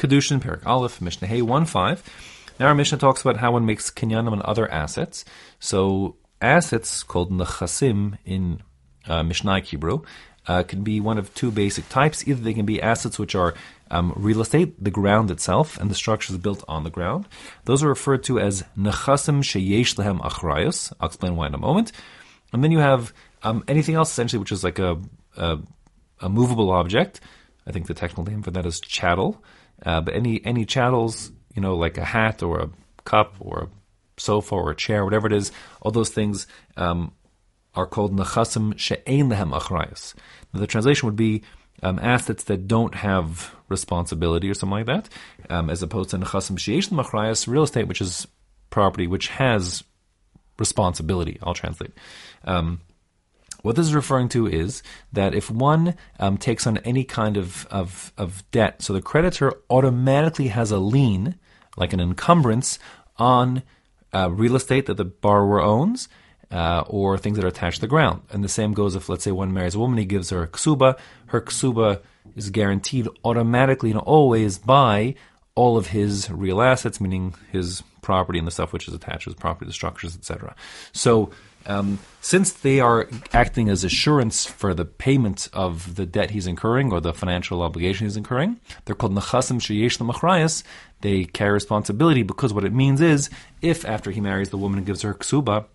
Kiddushin, Perik Aleph, Mishnah Hey 1 5. Now our Mishnah talks about how one makes kinyanim on other assets. So assets called nechasim in uh, Mishnah Hebrew uh, can be one of two basic types. Either they can be assets which are um, real estate, the ground itself, and the structures built on the ground. Those are referred to as nechasim sheyesh lehem achrayos. I'll explain why in a moment. And then you have um, anything else essentially, which is like a, a, a movable object. I think the technical name for that is chattel. Uh, but any any chattels, you know, like a hat or a cup or a sofa or a chair, whatever it is, all those things um, are called nechasim she'ein lehem achrayos. The translation would be um, assets that don't have responsibility or something like that, um, as opposed to nechasim she'esh achrayos, real estate, which is property which has responsibility. I'll translate. Um, what this is referring to is that if one um, takes on any kind of, of, of debt, so the creditor automatically has a lien, like an encumbrance, on uh, real estate that the borrower owns, uh, or things that are attached to the ground. And the same goes if, let's say, one marries a woman, he gives her a ksuba. Her ksuba is guaranteed automatically and always by all of his real assets, meaning his property and the stuff which is attached to his property, the structures, etc. So, um, since they are acting as assurance for the payment of the debt he's incurring or the financial obligation he's incurring, they're called nechasim sheyesh lemachrayas. They carry responsibility because what it means is, if after he marries the woman and gives her ksuba,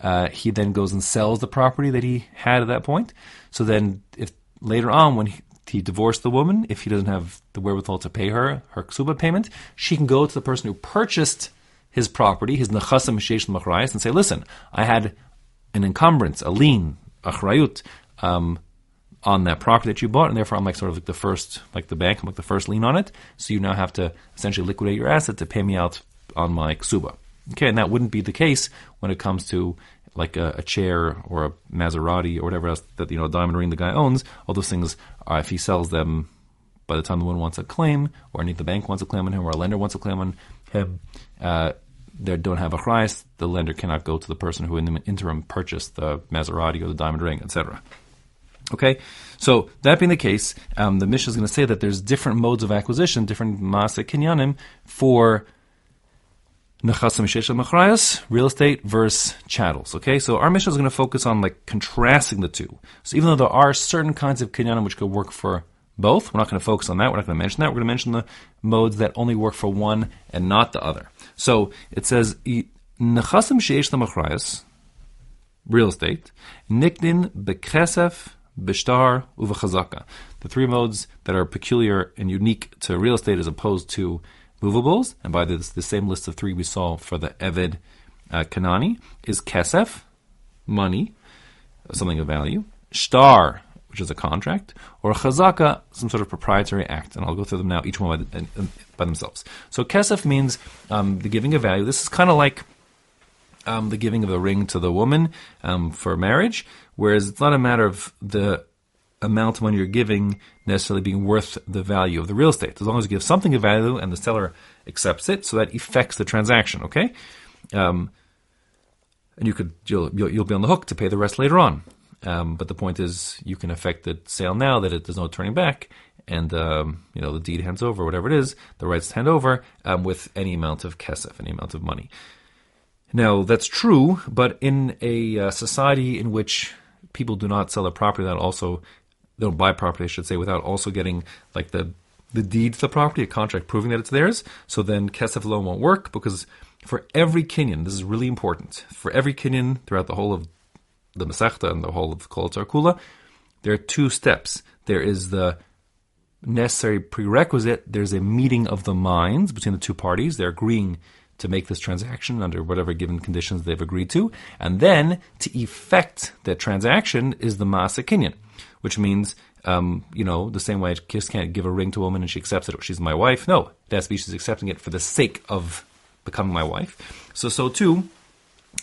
uh, he then goes and sells the property that he had at that point. So then, if later on when he, he divorced the woman, if he doesn't have the wherewithal to pay her her ksuba payment, she can go to the person who purchased his property, his nechasim sheish machrayas, and say, "Listen, I had an encumbrance, a lien, achrayut, um, on that property that you bought, and therefore I'm like sort of like the first, like the bank, I'm like the first lien on it. So you now have to essentially liquidate your asset to pay me out on my ksuba." Okay, and that wouldn't be the case when it comes to like a, a, chair or a Maserati or whatever else that you know a diamond ring the guy owns. All those things, uh, if he sells them by the time the one wants a claim, or any the bank wants a claim on him, or a lender wants a claim on him, uh, they don't have a price. The lender cannot go to the person who in the interim purchased the Maserati or the diamond ring, etc. Okay, so that being the case, um, the Mishnah is going to say that there's different modes of acquisition, different Maaseh Kinyanim for Nechasim Shesha Machrayas, real estate versus chattels. Okay, so our Mishnah is going to focus on like contrasting the two. So even though there are certain kinds of kinyanim which could work for both, we're not going to focus on that. We're not going to mention that. We're going to mention the modes that only work for one and not the other. So it says Nechasim Sheish Machrayas, real estate, Nikdin Bekesef Bishtar Uvachazaka. The three modes that are peculiar and unique to real estate as opposed to movables, and by this, the same list of three we saw for the Eved uh, Kanani, is Kesef, money, something of value, Shtar, which is a contract, or Chazaka, some sort of proprietary act. And I'll go through them now, each one by, by themselves. So Kesef means um, the giving of value. This is kind of like um, the giving of a ring to the woman um, for marriage, whereas it's not a matter of the amount of money you're giving necessarily being worth the value of the real estate. As long as you give something of value and the seller accepts it, so that affects the transaction. Okay, um, and you could you'll, you'll be on the hook to pay the rest later on. Um, but the point is, you can affect the sale now that it, there's no turning back, and um, you know the deed hands over, whatever it is, the rights hand over um, with any amount of kesef, any amount of money. Now that's true, but in a uh, society in which people do not sell their property that also they don't buy property, I should say, without also getting like the the deed to the property, a contract proving that it's theirs. So then kesef alone won't work because for every kinyan, this is really important. For every kinyan throughout the whole of the Masechta and the whole of Kol Kula, there are two steps. There is the necessary prerequisite. There's a meeting of the minds between the two parties. They're agreeing to make this transaction under whatever given conditions they've agreed to. And then to effect that transaction is the Masa Kinyan which means, um, you know, the same way I just can't give a ring to a woman and she accepts it, she's my wife. No, it has to be she's accepting it for the sake of becoming my wife. So, so too,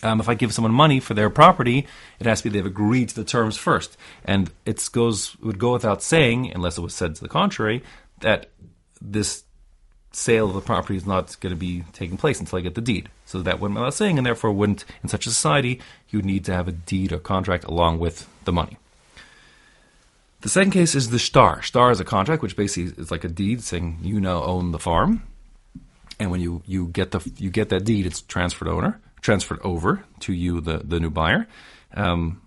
um, if I give someone money for their property, it has to be they've agreed to the terms first. And it goes would go without saying, unless it was said to the contrary, that this sale of the property is not going to be taking place until I get the deed. So that went without saying, and therefore wouldn't in such a society you would need to have a deed or contract along with the money. The second case is the shtar. Shtar is a contract, which basically is like a deed saying you now own the farm, and when you, you get the you get that deed, it's transferred owner transferred over to you, the the new buyer. Um,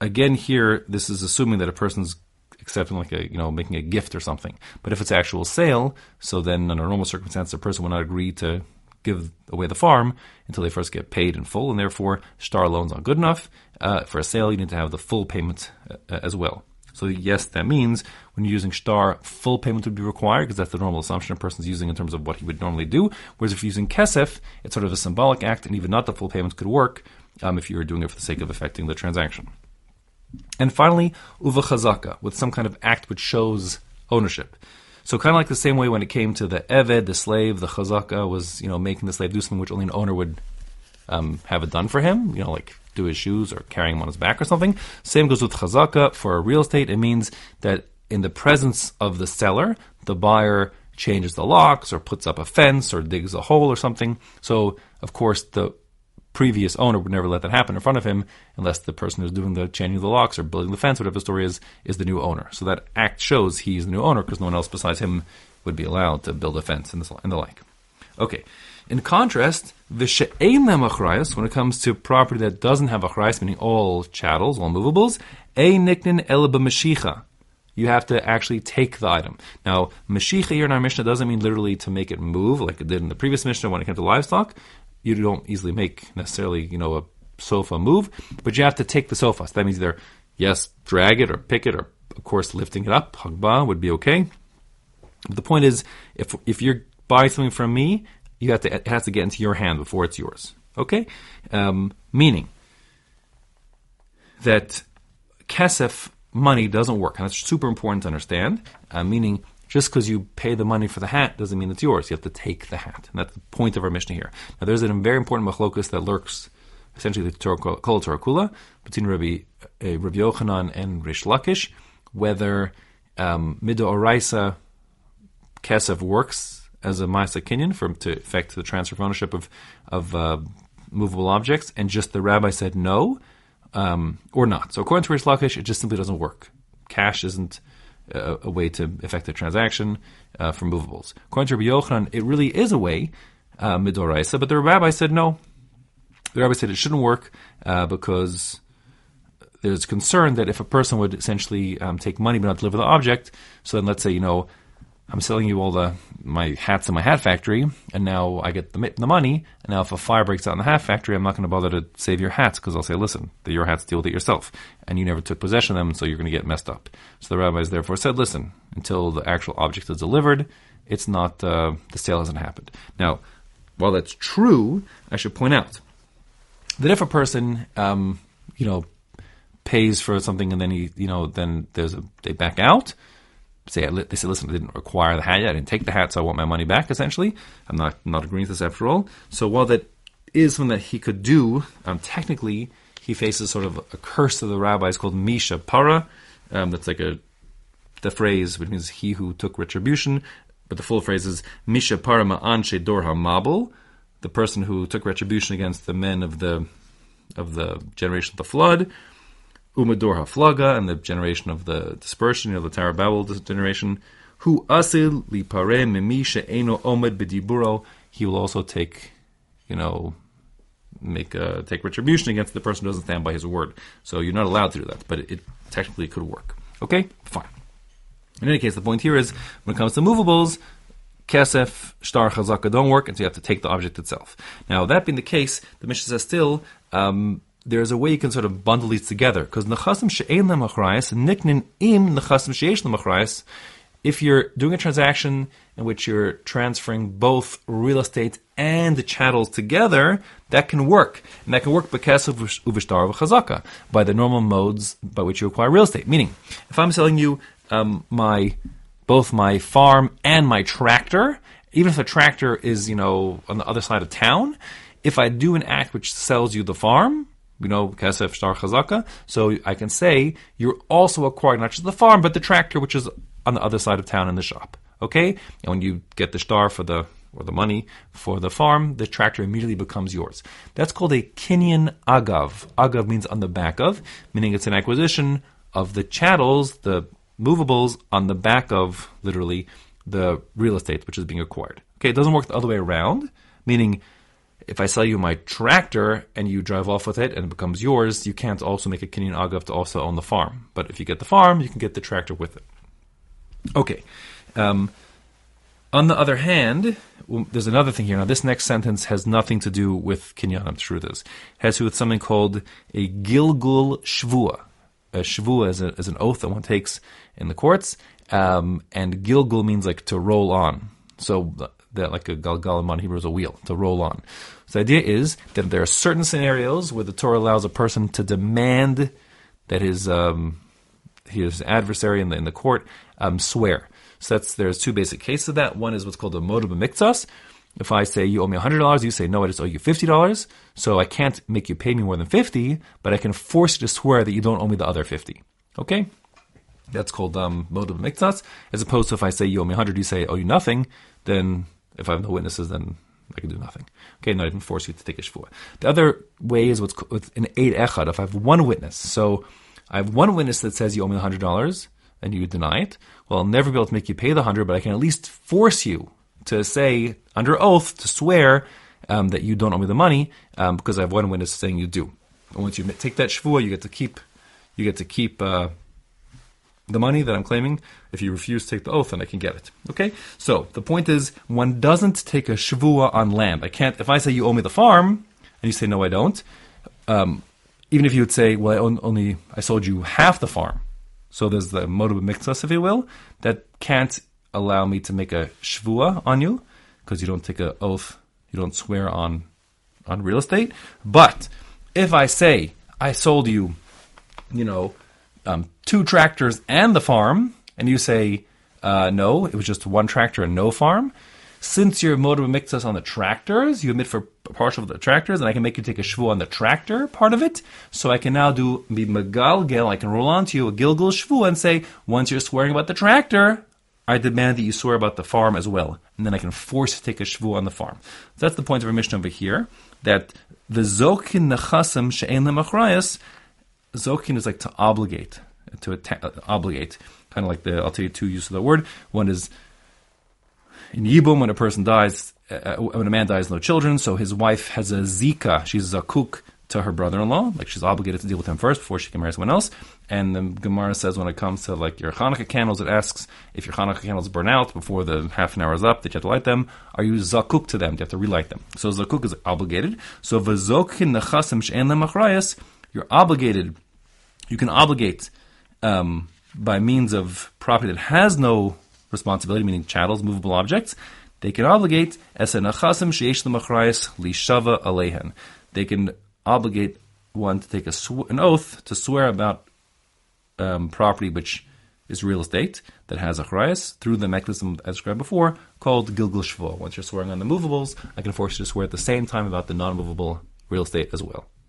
again, here this is assuming that a person's accepting like a you know making a gift or something. But if it's actual sale, so then under normal circumstances, the person would not agree to give away the farm until they first get paid in full, and therefore shtar loans aren't good enough. Uh, for a sale, you need to have the full payment uh, as well. So yes, that means when you're using shtar, full payment would be required because that's the normal assumption a person's using in terms of what he would normally do. Whereas if you're using kesef, it's sort of a symbolic act, and even not the full payment could work um, if you were doing it for the sake of affecting the transaction. And finally, uva chazaka, with some kind of act which shows ownership. So kind of like the same way when it came to the eved, the slave, the chazaka was you know making the slave do something which only an owner would um, have it done for him. You know, like do his shoes or carrying him on his back or something. Same goes with chazaka for real estate. It means that in the presence of the seller, the buyer changes the locks or puts up a fence or digs a hole or something. So, of course, the previous owner would never let that happen in front of him unless the person who's doing the changing of the locks or building the fence, whatever the story is, is the new owner. So that act shows he's the new owner because no one else besides him would be allowed to build a fence and the like. Okay. In contrast, the she'ein achrayas, when it comes to property that doesn't have achrayas, meaning all chattels, all movables, a niknin el mashicha. You have to actually take the item. Now, mashicha here in our Mishnah doesn't mean literally to make it move, like it did in the previous Mishnah when it came to livestock you don't easily make necessarily, you know, a sofa move, but you have to take the sofa. So that means either, yes, drag it or pick it, or of course lifting it up, hagba would be okay. But the point is, if if you're buying something from me, you have to it has to get into your hand before it's yours. Okay, um, meaning that kesef money doesn't work, and that's super important to understand. Uh, meaning just because you pay the money for the hat doesn't mean it's yours. You have to take the hat. And that's the point of our Mishnah here. Now, there's a very important machlokus that lurks essentially the Kol Torah Kula between Rabbi, uh, Rabbi Yochanan and Reish Lakish, whether um, Mido Oraisa Kesef works as a Maisa Kinyan for to effect the transfer of ownership of, of uh, movable objects, and just the rabbi said no, um, or not. So according to Reish Lakish, it just simply doesn't work. Cash isn't a, a way to effect a transaction uh, for movables. According to Rabbi Yochanan, it really is a way, uh, midoraisa, but the rabbi said no. The rabbi said it shouldn't work uh, because there's concern that if a person would essentially um, take money but not deliver the object, so then let's say, you know, I'm selling you all the my hats in my hat factory, and now I get the, the money. And now, if a fire breaks out in the hat factory, I'm not going to bother to save your hats because I'll say, "Listen, they're your hats. Deal with it yourself." And you never took possession of them, so you're going to get messed up. So the rabbis therefore said, "Listen, until the actual object is delivered, it's not uh, the sale hasn't happened." Now, while that's true, I should point out that if a person, um, you know, pays for something and then he, you know, then there's a they back out say listen, I didn't require the hat. I didn't take the hat, so I want my money back. Essentially, I'm not not agreeing with this after all. So while that is something that he could do, um, technically he faces sort of a curse of the rabbis called Misha Para. Um, that's like a the phrase which means he who took retribution, but the full phrase is Misha Para Ma'anshe Dorha Mabul, the person who took retribution against the men of the of the generation of the flood. Umador Haflaga and the generation of the dispersion, you know, the Tower of Babel generation. Who asil li pare mimisha eno omed bediburo. He will also take, you know, make uh, take retribution against the person who doesn't stand by his word. So you're not allowed to do that, but it, it technically could work. Okay, fine. In any case, the point here is when it comes to movables, kesef, shtar, chazaka don't work, and so you have to take the object itself. Now, that being the case, the Mishnah says still, um, there's a way you can sort of bundle these together because nechasim she'ein lemachrayis niknin im nechasim she'esh lemachrayis. If you're doing a transaction in which you're transferring both real estate and the chattels together, that can work, and that can work because of uvishtar chazaka by the normal modes by which you acquire real estate. Meaning, if I'm selling you um, my both my farm and my tractor, even if the tractor is you know on the other side of town, if I do an act which sells you the farm, you know, Kesef Shtar Chazaka. So I can say you're also acquiring not just the farm, but the tractor, which is on the other side of town in the shop. Okay? And when you get the shtar for the or the money for the farm, the tractor immediately becomes yours. That's called a Kinyan Agav. Agav means on the back of, meaning it's an acquisition of the chattels, the movables on the back of literally the real estate which is being acquired. Okay, it doesn't work the other way around, meaning if I sell you my tractor and you drive off with it and it becomes yours, you can't also make a Kinyan Agav to also own the farm. But if you get the farm, you can get the tractor with it. Okay. Um, on the other hand, well, there's another thing here. Now, this next sentence has nothing to do with truth is. It has to do with something called a Gilgul Shvua. A Shvua is, a, is an oath that one takes in the courts, um, and Gilgul means like to roll on. So, that like a galgalim on Hebrew is a wheel, to roll on. So the idea is that there are certain scenarios where the Torah allows a person to demand that his um, his adversary in the in the court um, swear. So that's there's two basic cases of that. One is what's called a modub miktsas. If I say you owe me hundred dollars, you say no, I just owe you fifty dollars. So I can't make you pay me more than fifty, but I can force you to swear that you don't owe me the other fifty. Okay, that's called um, modub miktsas. As opposed to if I say you owe me hundred, you say I owe you nothing. Then if I have no witnesses, then I can do nothing. Okay, not even force you to take a shvuah. The other way is what's with an eid echad. If I have one witness, so I have one witness that says you owe me hundred dollars and you deny it. Well, I'll never be able to make you pay the hundred, but I can at least force you to say under oath to swear um, that you don't owe me the money um, because I have one witness saying you do. And once you take that shvuah, you get to keep you get to keep uh, the money that I'm claiming. If you refuse to take the oath, then I can get it. Okay? So the point is, one doesn't take a shavua on land. I can't, if I say you owe me the farm, and you say no, I don't, um, even if you would say, well, I own, only, I sold you half the farm. So there's the modub miktsas, if you will, that can't allow me to make a shvua on you, because you don't take an oath, you don't swear on, on real estate. But if I say, I sold you, you know, um, two tractors and the farm, and you say, uh, no, it was just one tractor and no farm, since you're modub miktsas on the tractors, you admit for partial of the tractors, and I can make you take a shvu on the tractor part of it. So I can now do be megalgel. I can roll onto you a gilgul shvu and say, once you're swearing about the tractor, I demand that you swear about the farm as well, and then I can force to take a shvu on the farm. So that's the point of our Mishnah over here. That the zokin nechasim she'en lemachrayas, zokin is like to obligate, to atta- uh, obligate, kind of like the. I'll tell you two uses of the word. One is in Yibum, when a person dies, uh, when a man dies, no children, so his wife has a zika, she's cook to her brother-in-law, like she's obligated to deal with him first before she can marry someone else. And the Gemara says when it comes to like your Hanukkah candles, it asks if your Hanukkah candles burn out before the half an hour is up, that you have to light them. Are you zakuk to them? Do you have to relight them? So zakuk is obligated. So v'zokin nechasim she'en lemachrayas, you're obligated. You can obligate um, by means of property that has no responsibility, meaning chattels, movable objects, they can obligate as an achasim sheish lemachrayas lishava alehen. They can obligate one to take a sw- an oath to swear about um, property which is real estate that has a achrayas through the mechanism as described before called gilgul shvo. Once you're swearing on the movables, I can force you to swear at the same time about the non-movable real estate as well.